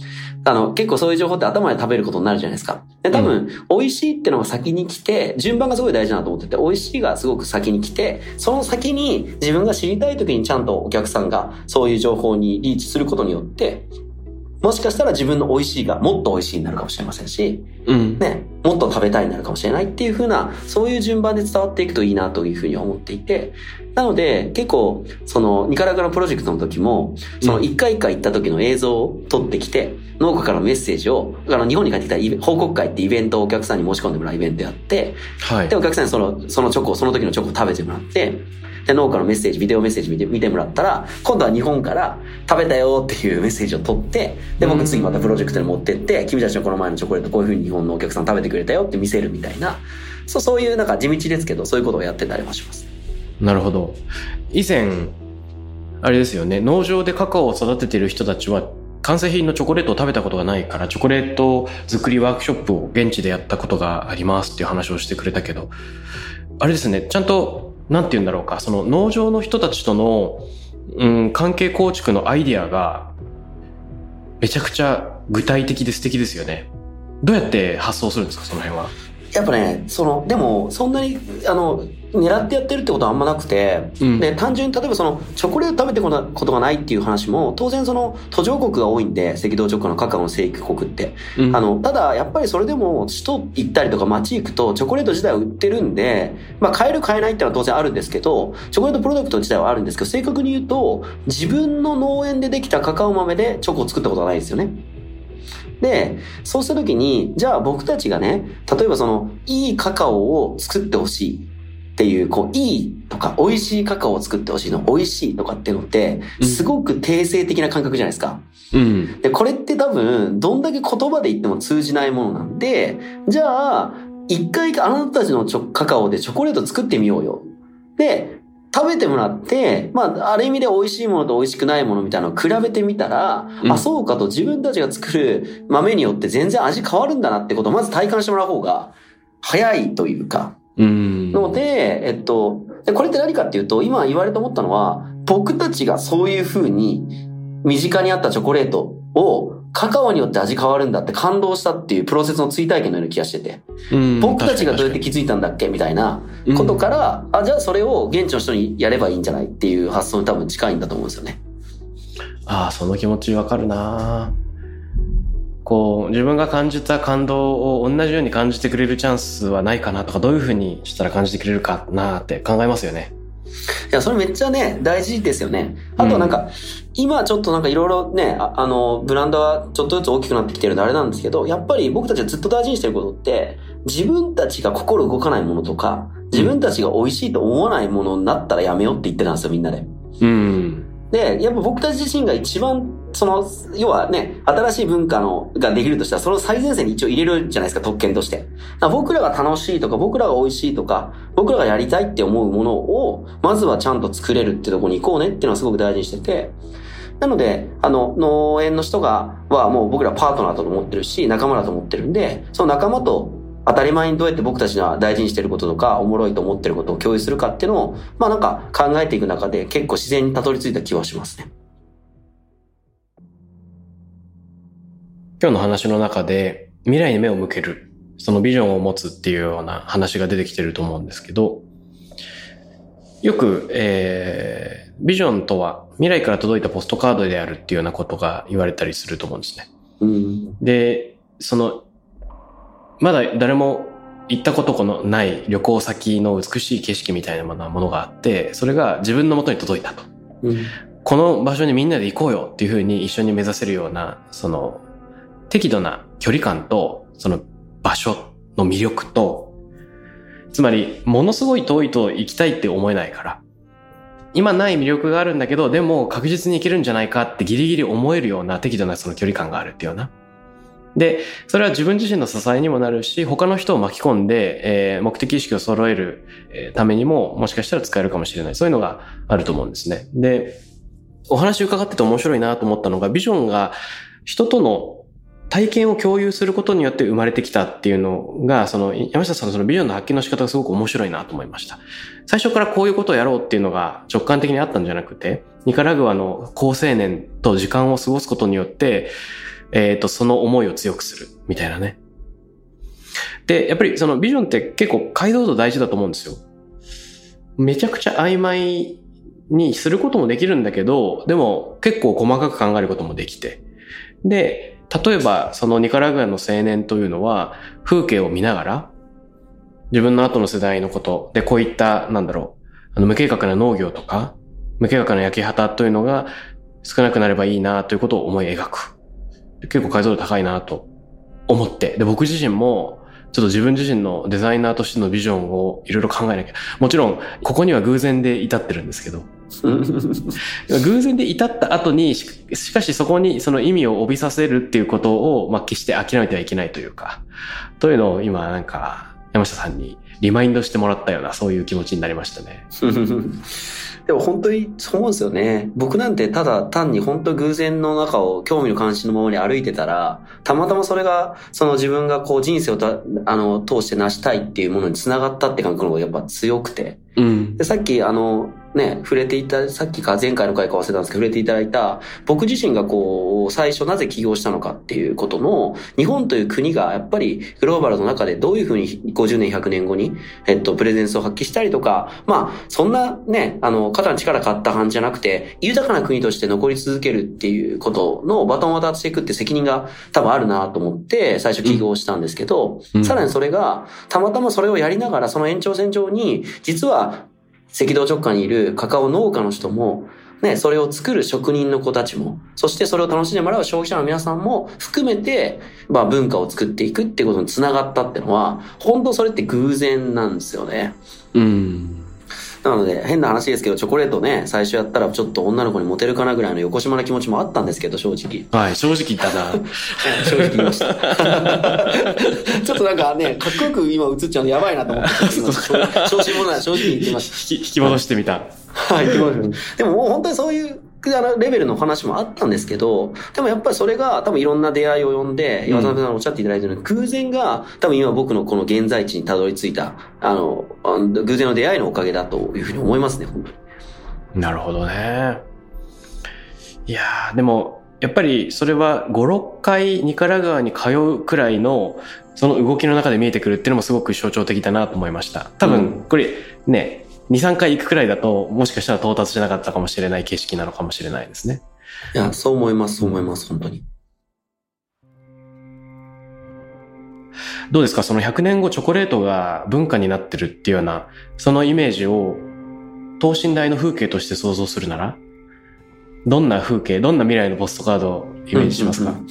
あの、結構そういう情報って頭で食べることになるじゃないですか。で、多分、美味しいってのが先に来て、順番がすごい大事だなと思ってて、美味しいがすごく先に来て、その先に自分が知りたい時にちゃんとお客さんがそういう情報にリーチすることによって、もしかしたら自分の美味しいがもっと美味しいになるかもしれませんし、うん。ね、もっと食べたいになるかもしれないっていう風な、そういう順番で伝わっていくといいなというふうに思っていて、なので、結構、その、ニカラグアのプロジェクトの時も、その、一回一回行った時の映像を撮ってきて、農家からのメッセージを、あの、日本に帰ってきた報告会ってイベントをお客さんに申し込んでもらうイベントやって、はいで、。お客さんにその、そのチョコ、その時のチョコを食べてもらって、で、農家のメッセージ、ビデオメッセージ見て、見てもらったら、今度は日本から食べたよっていうメッセージを取って、で、僕次またプロジェクトに持ってって、君たちのこの前のチョコレートこういう風に日本のお客さん食べてくれたよって見せるみたいな、そう、そういうなんか地道ですけど、そういうことをやってたりもします。なるほど。以前、あれですよね、農場でカカオを育てている人たちは、完成品のチョコレートを食べたことがないから、チョコレート作りワークショップを現地でやったことがありますっていう話をしてくれたけど、あれですね、ちゃんと、なんて言うんだろうか、その農場の人たちとの、うん、関係構築のアイディアが、めちゃくちゃ具体的で素敵ですよね。どうやって発想するんですか、その辺は？やっぱね、その、でも、そんなに、あの、狙ってやってるってことはあんまなくて、うんで、単純に例えばその、チョコレート食べてことがないっていう話も、当然その、途上国が多いんで、赤道直下のカカオの生育国って。うんあの、ただ、やっぱりそれでも、首都行ったりとか街行くと、チョコレート自体は売ってるんで、まあ、買える買えないってのは当然あるんですけど、チョコレートプロダクト自体はあるんですけど、正確に言うと、自分の農園でできたカカオ豆でチョコを作ったことはないですよね。で、そうした時に、じゃあ僕たちがね、例えばその、いいカカオを作ってほしいっていう、こう、いいとか、美味しいカカオを作ってほしいの、美味しいとかっていうのって、うんすごく定性的な感覚じゃないですか。うん。で、これって多分、どんだけ言葉で言っても通じないものなんで、じゃあ、一回あなたたちのカカオでチョコレート作ってみようよ。で、食べてもらって、まあ、ある意味で美味しいものと美味しくないものみたいなのを比べてみたら、うんあ、そうかと自分たちが作る豆によって全然味変わるんだなってことをまず体感してもらう方が早いというか、うん。ので、えっと、でこれって何かっていうと、今言われて思ったのは、僕たちがそういう風に身近にあったチョコレートをカカオによって味変わるんだって感動したっていうプロセスの追体験のような気がしてて、うん。僕たちがどうやって気づいたんだっけ？みたいなうん。ことから、あ、じゃあそれを現地の人にやればいいんじゃない？っていう発想に多分近いんだと思うんですよね。ああ、その気持ちわかるなこう、自分が感じた感動を同じように感じてくれるチャンスはないかなとか、どういうふうにしたら感じてくれるかなって考えますよね。いや、それめっちゃね、大事ですよね。あとはなんか、今ちょっとなんかいろいろね、ああの、ブランドはちょっとずつ大きくなってきてるんであれなんですけど、やっぱり僕たちがずっと大事にしてることって、自分たちが心動かないものとか、自分たちが美味しいと思わないものになったらやめようって言ってたんですよ、みんなで。うん。で、やっぱ僕たち自身が一番、その、要はね、新しい文化の、ができるとしたら、その最前線に一応入れるじゃないですか、特権として。ら僕らが楽しいとか、僕らが美味しいとか、僕らがやりたいって思うものを、まずはちゃんと作れるってとこに行こうねっていうのはすごく大事にしてて、なので、あの、農園の人が、はもう僕らパートナーだと思ってるし、仲間だと思ってるんで、その仲間と当たり前にどうやって僕たちが大事にしてることとか、おもろいと思ってることを共有するかっていうのを、まあなんか考えていく中で結構自然にたどり着いた気はしますね。今日の話の中で未来に目を向ける、そのビジョンを持つっていうような話が出てきてると思うんですけど、よく、えー、ビジョンとは未来から届いたポストカードであるっていうようなことが言われたりすると思うんですね。うん。で、その、まだ誰も行ったことのない旅行先の美しい景色みたいなものがあって、それが自分の元に届いたと。うん、この場所にみんなで行こうよっていうふうに一緒に目指せるような、その、適度な距離感と、その場所の魅力と、つまり、ものすごい遠いと行きたいって思えないから、今ない魅力があるんだけど、でも確実に行けるんじゃないかってギリギリ思えるような適度なその距離感があるっていうような。で、それは自分自身の支えにもなるし、他の人を巻き込んで、えー、目的意識を揃えるためにも、もしかしたら使えるかもしれない。そういうのがあると思うんですね。で、お話伺ってて面白いなと思ったのが、ビジョンが人との体験を共有することによって生まれてきたっていうのが、その、山下さんのそのビジョンの発見の仕方がすごく面白いなと思いました。最初からこういうことをやろうっていうのが直感的にあったんじゃなくて、ニカラグアの高青年と時間を過ごすことによって、えっ、ー、と、その思いを強くする、みたいなね。で、やっぱりそのビジョンって結構解像度大事だと思うんですよ。めちゃくちゃ曖昧にすることもできるんだけど、でも結構細かく考えることもできて。で、例えば、そのニカラグアの青年というのは、風景を見ながら、自分の後の世代のこと、で、こういった、なんだろう、あの、無計画な農業とか、無計画な焼き畑というのが少なくなればいいなということを思い描く。結構解像度高いなと思って。で、僕自身も、ちょっと自分自身のデザイナーとしてのビジョンをいろいろ考えなきゃ。もちろん、ここには偶然で至ってるんですけど。*laughs* 偶然で至った後にし、しかしそこにその意味を帯びさせるっていうことを、まあ、決して諦めてはいけないというか、というのを今なんか、山下さんにリマインドしてもらったような、そういう気持ちになりましたね。*laughs* でも本当にそうですよね。僕なんてただ単に本当偶然の中を興味の関心のままに歩いてたら、たまたまそれが、その自分がこう人生をたあの通して成したいっていうものに繋がったって感覚の方がやっぱ強くて。うん、でさっきあの、ね、触れていた、さっきか前回の回か忘れたんですけど、触れていただいた、僕自身がこう、最初なぜ起業したのかっていうことの、日本という国がやっぱりグローバルの中でどういうふうに50年、100年後に、えっと、プレゼンスを発揮したりとか、まあ、そんなね、あの、肩に力買った感じじゃなくて、豊かな国として残り続けるっていうことのバトンを渡していくって責任が多分あるなと思って、最初起業したんですけど、うん、さらにそれが、たまたまそれをやりながら、その延長線上に、実は赤道直下にいるカカオ農家の人も、ね、それを作る職人の子たちも、そしてそれを楽しんでもらう消費者の皆さんも含めて、まあ文化を作っていくってことにつながったってのは、本当それって偶然なんですよね。うん。なので、変な話ですけど、チョコレートね、最初やったらちょっと女の子にモテるかなぐらいの横島な気持ちもあったんですけど、正直。はい、正直言ったな。*laughs* 正直言いました。*laughs* ちょっとなんかね、かっこよく今映っちゃうのやばいなと思って、調子者な正直言ってました。引き戻してみた。はい、*laughs* でももう本当にそういうレベルの話もあったんですけど、でもやっぱりそれが多分いろんな出会いを呼んで、岩沢さんおっしゃっていただいたように、偶然が多分今僕のこの現在地にたどり着いた、あの、偶然の出会いのおかげだというふうに思いますね、本当に。なるほどね。いやー、でも、やっぱりそれは5、6回ニカラガーに通うくらいのその動きの中で見えてくるっていうのもすごく象徴的だなと思いました。多分、これね、2、3回行くくらいだと、もしかしたら到達しなかったかもしれない景色なのかもしれないですね。いや、そう思います、そう思います、本当に。どうですか？その100年後チョコレートが文化になってるっていうような、そのイメージを等身大の風景として想像するなら、どんな風景、どんな未来のポストカードをイメージしますか、うんうんうん、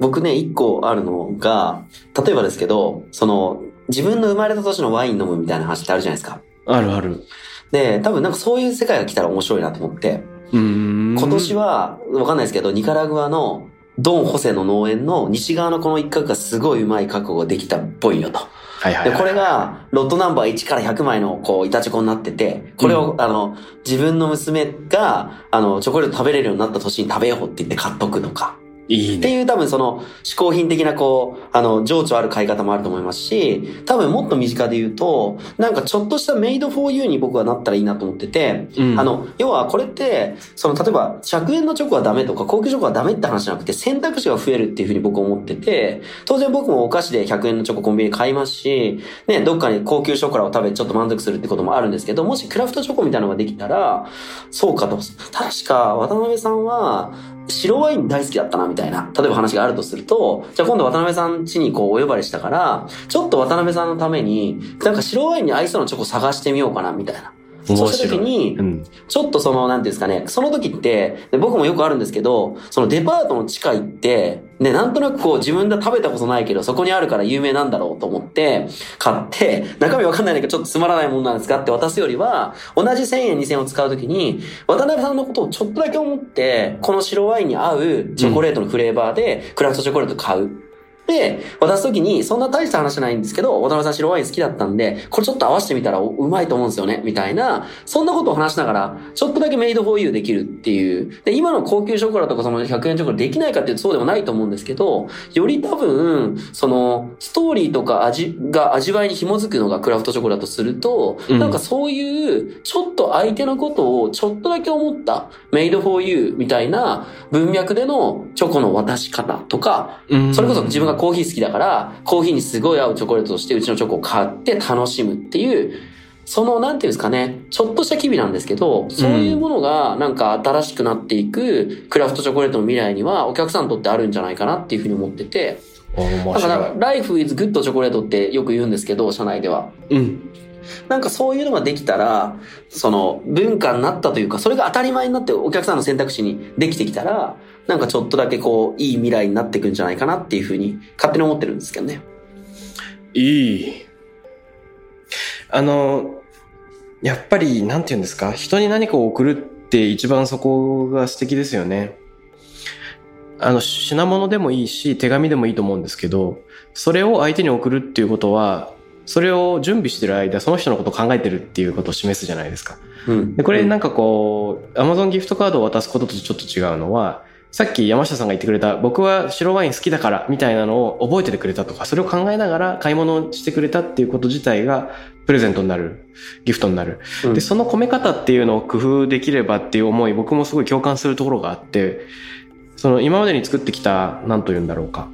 僕ね、一個あるのが、例えばですけど、その、自分の生まれた年のワイン飲むみたいな話ってあるじゃないですか。あるある。で、多分なんかそういう世界が来たら面白いなと思って。今年は、わかんないですけど、ニカラグアのドン・ホセの農園の西側のこの一角がすごいうまい確保ができたっぽいよと。はいはい、はい、で、これが、ロットナンバー1から100枚の、こう、板チョコになってて、これを、うん、あの、自分の娘が、あの、チョコレート食べれるようになった年に食べようって言って買っとくのか。いいね。っていう多分その嗜好品的なこう、あの、情緒ある買い方もあると思いますし、多分もっと身近で言うと、なんかちょっとしたメイドフォーユーに僕はなったらいいなと思ってて、うんあの、要はこれって、その例えば100円のチョコはダメとか高級チョコはダメって話じゃなくて選択肢が増えるっていうふうに僕は思ってて、当然僕もお菓子で100円のチョココンビニで買いますし、ね、どっかに高級ショコラを食べてちょっと満足するってこともあるんですけど、もしクラフトチョコみたいなのができたら、そうかと。確か渡辺さんは、白ワイン大好きだったな、みたいな。例えば話があるとすると、じゃあ今度渡辺さん家にこうお呼ばれしたから、ちょっと渡辺さんのために、なんか白ワインに合いそうなチョコ探してみようかな、みたいな。そうした時にう、ん。ちょっとその、なんていうんですかね、その時って、で僕もよくあるんですけど、そのデパートの地下行って、ね、なんとなくこう自分で食べたことないけど、そこにあるから有名なんだろうと思って、買って、中身わかんないんだけどちょっとつまらないものなんですかって渡すよりは、同じ1000円2000円を使う時に、渡辺さんのことをちょっとだけ思って、この白ワインに合うチョコレートのフレーバーで、クラフトチョコレート買う。で、渡すときに、そんな大した話じゃないんですけど、渡辺さん白ワイン好きだったんで、これちょっと合わせてみたらおうまいと思うんですよね、みたいな、そんなことを話しながら、ちょっとだけメイドフォーユーできるっていう。で、今の高級ショコラとかその100円チョコラできないかっていうとそうでもないと思うんですけど、より多分、その、ストーリーとか味が味わいに紐づくのがクラフトチョコラだとすると、うん。なんかそういう、ちょっと相手のことをちょっとだけ思った、メイドフォーユーみたいな文脈でのチョコの渡し方とか、うん。それこそ自分がコーヒー好きだから、コーヒーにすごい合うチョコレートとしてうちのチョコを買って楽しむっていう、その、なんていうんですかね、ちょっとした機微なんですけど、そういうものがなんか新しくなっていくクラフトチョコレートの未来にはお客さんにとってあるんじゃないかなっていうふうに思ってて、面だから白い。、ライフ is good チョコレートってよく言うんですけど、社内では。うん。なんかそういうのができたら、その文化になったというか、それが当たり前になってお客さんの選択肢にできてきたら、なんかちょっとだけこう、いい未来になっていくんじゃないかなっていうふうに勝手に思ってるんですけどね。いい。あの、やっぱり、なんて言うんですか、人に何かを送るって一番そこが素敵ですよね。あの、品物でもいいし、手紙でもいいと思うんですけど、それを相手に送るっていうことは、それを準備してる間、その人のことを考えてるっていうことを示すじゃないですか。うん。で、これなんかこう、Amazon ギフトカードを渡すこととちょっと違うのは、さっき山下さんが言ってくれた、僕は白ワイン好きだから、みたいなのを覚えててくれたとか、それを考えながら買い物をしてくれたっていうこと自体が、プレゼントになる、ギフトになる。うんで、その込め方っていうのを工夫できればっていう思い、僕もすごい共感するところがあって、その今までに作ってきた、なんと言うんだろうか。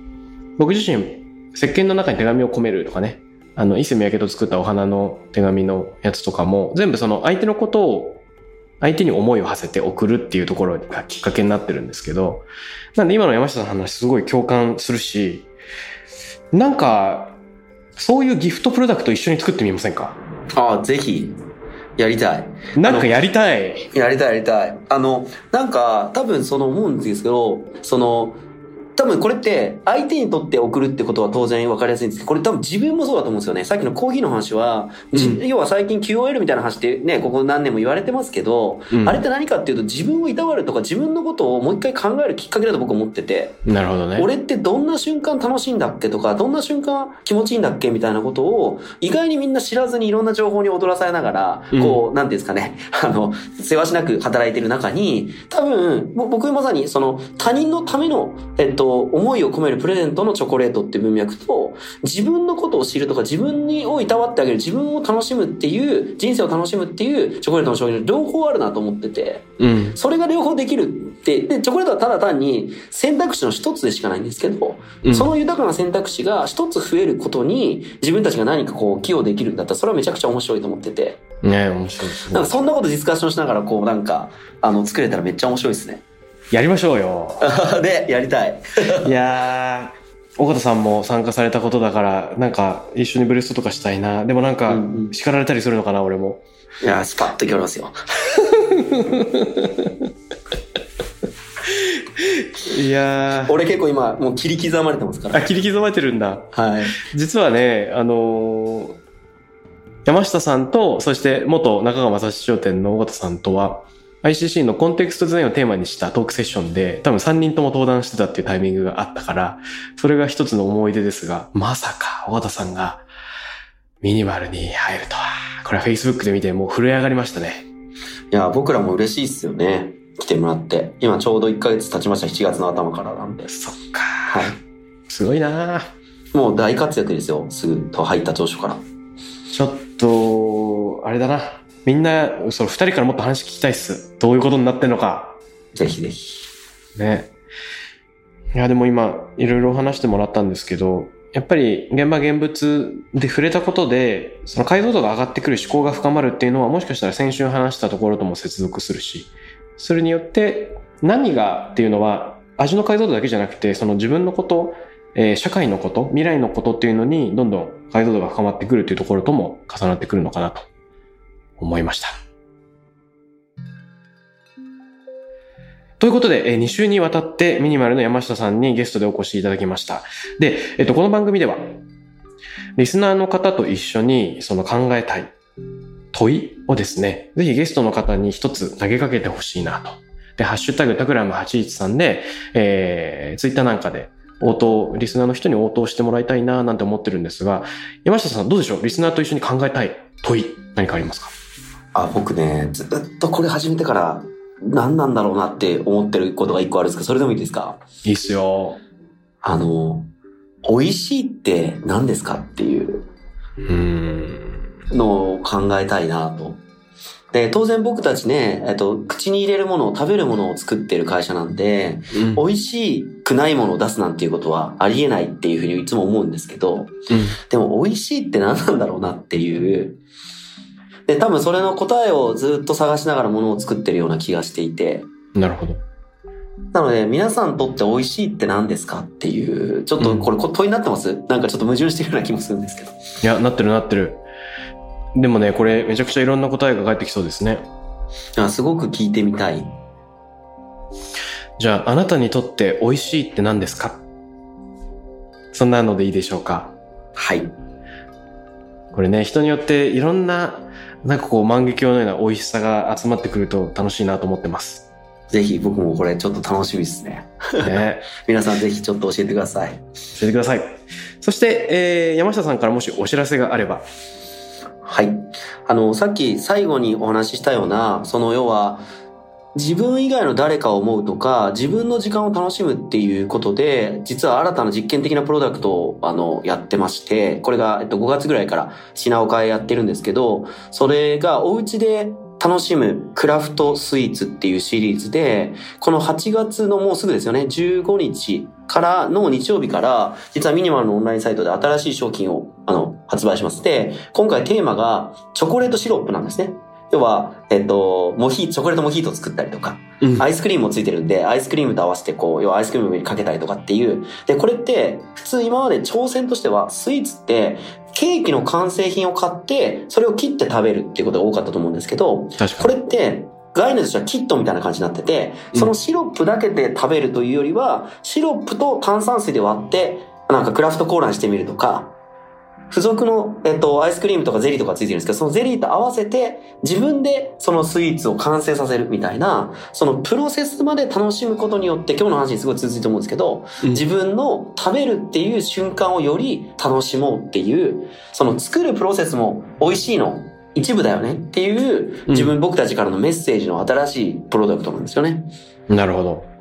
僕自身、石鹸の中に手紙を込めるとかね、あの、伊勢三宅と作ったお花の手紙のやつとかも、全部その相手のことを、相手に思いを馳せて送るっていうところがきっかけになってるんですけど、なんで今の山下さんの話すごい共感するし、なんか、そういうギフトプロダクト一緒に作ってみませんか？ああ、ぜひ、やりたい。なんかやりたい。やりたいやりたい。あの、なんか、多分その思うんですけど、その、多分これって相手にとって送るってことは当然分かりやすいんですけど、これ多分自分もそうだと思うんですよね。さっきのコーヒーの話は、じうん要は最近 QOL みたいな話ってね、ここ何年も言われてますけど、うんあれって何かっていうと自分をいたわるとか自分のことをもう一回考えるきっかけだと僕は思ってて、なるほどね。俺ってどんな瞬間楽しいんだっけとか、どんな瞬間気持ちいいんだっけみたいなことを、意外にみんな知らずにいろんな情報に踊らされながら、うんこう、なんていうんですかね、*laughs* あの、せわしなく働いてる中に、多分、ぼ僕まさにその、他人のための、えっと、思いを込めるプレゼントのチョコレートっていう文脈と、自分のことを知るとか、自分にをいたわってあげる、自分を楽しむっていう、人生を楽しむっていうチョコレートの商品両方あるなと思ってて、うん。それが両方できるって、で、チョコレートはただ単に選択肢の一つでしかないんですけど、うんその豊かな選択肢が一つ増えることに、自分たちが何かこう、寄与できるんだったら、それはめちゃくちゃ面白いと思ってて、ね面白いですねなんかそんなことディスカッションしながら、こう、なんか、あの、作れたらめっちゃ面白いですね。やりましょうよ。で、*laughs* やりたい。*laughs* いやー、岡田さんも参加されたことだから、なんか一緒にブレストとかしたいな。でもなんかうんうん叱られたりするのかな、俺も。いやー、スパッと決ますよ。*laughs* いやー。俺結構今、もう切り刻まれてますから。あ、切り刻まれてるんだ。はい。実はね、あのー山下さんと、そして元中川正史商店の尾形さんとは、ICC のコンテクストデザインをテーマにしたトークセッションで、多分3人とも登壇してたっていうタイミングがあったから、それが一つの思い出ですが、まさか尾形さんがミニマルに入るとは。これは Facebook で見てもう震え上がりましたね。いや、僕らも嬉しいっすよね。来てもらって、今ちょうど1ヶ月経ちました、7月の頭からなんで。そっか。はい。すごいなもう大活躍ですよ、すぐと入った当初から。ちょっと、あれだな。みんな、その二人からもっと話聞きたいっす。どういうことになってんのか。ぜひぜひ。ね。いや、でも今、いろいろ話してもらったんですけど、やっぱり現場現物で触れたことで、その解像度が上がってくる思考が深まるっていうのはもしかしたら先週話したところとも接続するし、それによって何がっていうのは味の解像度だけじゃなくて、その自分のこと、えー社会のこと、未来のことっていうのにどんどん解像度が深まってくるっていうところとも重なってくるのかなと思いました。ということで、2週にわたってミニマルの山下さんにゲストでお越しいただきました。で、えっと、この番組では、リスナーの方と一緒にその考えたい問いをですね、ぜひゲストの方に一つ投げかけてほしいなと。で、ハッシュタグタクラム813で、えー、ツイッターなんかで応答、リスナーの人に応答してもらいたいななんて思ってるんですが、山下さんどうでしょう？リスナーと一緒に考えたい問い、何かありますか？あ、僕ね、ずっとこれ始めてから何なんだろうなって思ってることが一個あるんですけど、それでもいいですか？いいっすよ。あの、美味しいって何ですかっていう。のを考えたいなと。で、当然僕たちね、えっと、口に入れるものを食べるものを作ってる会社なんで、うん美味しくないものを出すなんていうことはありえないっていうふうにいつも思うんですけど、でも美味しいって何なんだろうなっていう。で、多分それの答えをずっと探しながらものを作ってるような気がしていて、うん。なるほど。なので皆さんにとって美味しいって何ですかっていう、ちょっとこれこ問いになってます？なんかちょっと矛盾してるような気もするんですけど。いや、なってるなってる。でもね、これめちゃくちゃいろんな答えが返ってきそうですね。あすごく聞いてみたい。じゃあ、あなたにとって美味しいって何ですか？そんなのでいいでしょうか？はい。これね、人によっていろんな、なんかこう万華鏡のような美味しさが集まってくると楽しいなと思ってます。ぜひ僕もこれちょっと楽しみですね。ね。*laughs* 皆さんぜひちょっと教えてください。教えてください。そして、えー、山下さんからもしお知らせがあれば。はい。あの、さっき最後にお話ししたような、その要は、自分以外の誰かを思うとか、自分の時間を楽しむっていうことで、実は新たな実験的なプロダクトを、あの、やってまして、これが、えっと、5月ぐらいから品を変えやってるんですけど、それがお家で楽しむクラフトスイーツっていうシリーズで、この8月のもうすぐですよね、15日からの日曜日から、実はミニマルのオンラインサイトで新しい商品を、あの、発売します。で、今回テーマがチョコレートシロップなんですね。要は、えっと、モヒーチョコレートモヒートを作ったりとか、うんアイスクリームもついてるんで、アイスクリームと合わせてこう、要はアイスクリームの上にかけたりとかっていう。で、これって、普通今まで挑戦としては、スイーツって、ケーキの完成品を買って、それを切って食べるっていうことが多かったと思うんですけど、こ。れって、概念としてはキットみたいな感じになってて、そのシロップだけで食べるというよりは、シロップと炭酸水で割って、なんかクラフトコーラにしてみるとか、付属の、えっと、アイスクリームとかゼリーとかついてるんですけど、そのゼリーと合わせて、自分でそのスイーツを完成させるみたいな、そのプロセスまで楽しむことによって、今日の話にすごい続いてると思うんですけど、うん自分の食べるっていう瞬間をより楽しもうっていう、その作るプロセスも美味しいの一部だよねっていう、自分、僕たちからのメッセージの新しいプロダクトなんですよね。なるほど。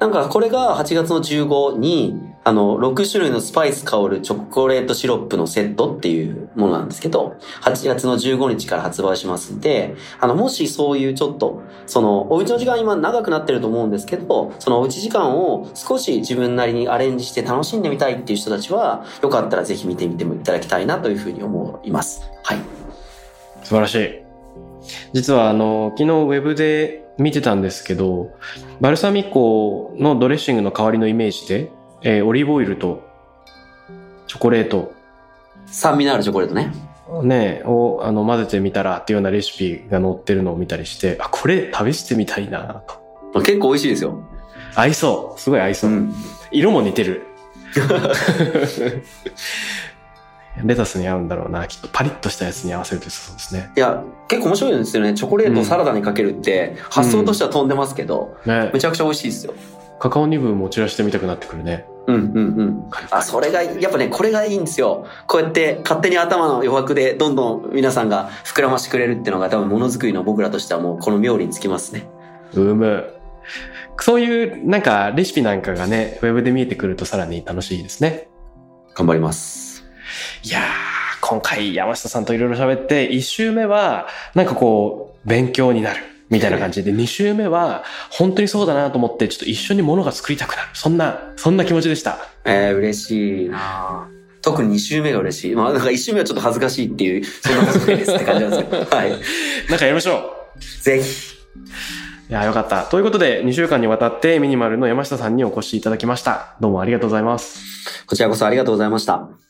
なんかこれが8月の15に、あの、6種類のスパイス香るチョコレートシロップのセットっていうものなんですけど、8月の15日から発売しますんで、あの、もしそういうちょっと、その、おうちの時間今長くなってると思うんですけど、そのおうち時間を少し自分なりにアレンジして楽しんでみたいっていう人たちは、よかったらぜひ見てみてもいただきたいなというふうに思います。はい。素晴らしい。実はあの、昨日ウェブで見てたんですけど、バルサミコのドレッシングの代わりのイメージで、えーオリーブオイルとチョコレート酸味のあるチョコレートね。ね、をあの混ぜてみたらっていうようなレシピが載ってるのを見たりして、あ、これ試してみたいなと。結構美味しいですよ。合いそう。すごい合いそう。ん。色も似てる。*laughs* レタスに合うんだろうな。きっとパリッとしたやつに合わせるとそうですね。いや、結構面白いんですよね。チョコレートをサラダにかけるって、発想としては飛んでますけど、ねめちゃくちゃ美味しいですよ。カカオニブも散らしてみたくなってくるね。うんうんうん。あ、それが、やっぱね、これがいいんですよ。こうやって勝手に頭の余白でどんどん皆さんが膨らましてくれるっていうのが多分ものづくりの僕らとしてはもうこの妙利につきますね。うむ。そういうなんかレシピなんかがね、ウェブで見えてくるとさらに楽しいですね。頑張ります。いやー、今回山下さんといろいろ喋って、1週目はなんかこう、勉強になる。みたいな感じで、*laughs* 2週目は本当にそうだなと思って、ちょっと一緒に物が作りたくなる。そんな、そんな気持ちでした。えー、嬉しいな特に2週目が嬉しい。まあなんか1週目はちょっと恥ずかしいっていう、そんなことないですって感じなんですけど。*laughs* はい。なんかやりましょう。ぜひ。いや、よかった。ということで、2週間にわたってミニマルの山下さんにお越しいただきました。どうもありがとうございます。こちらこそありがとうございました。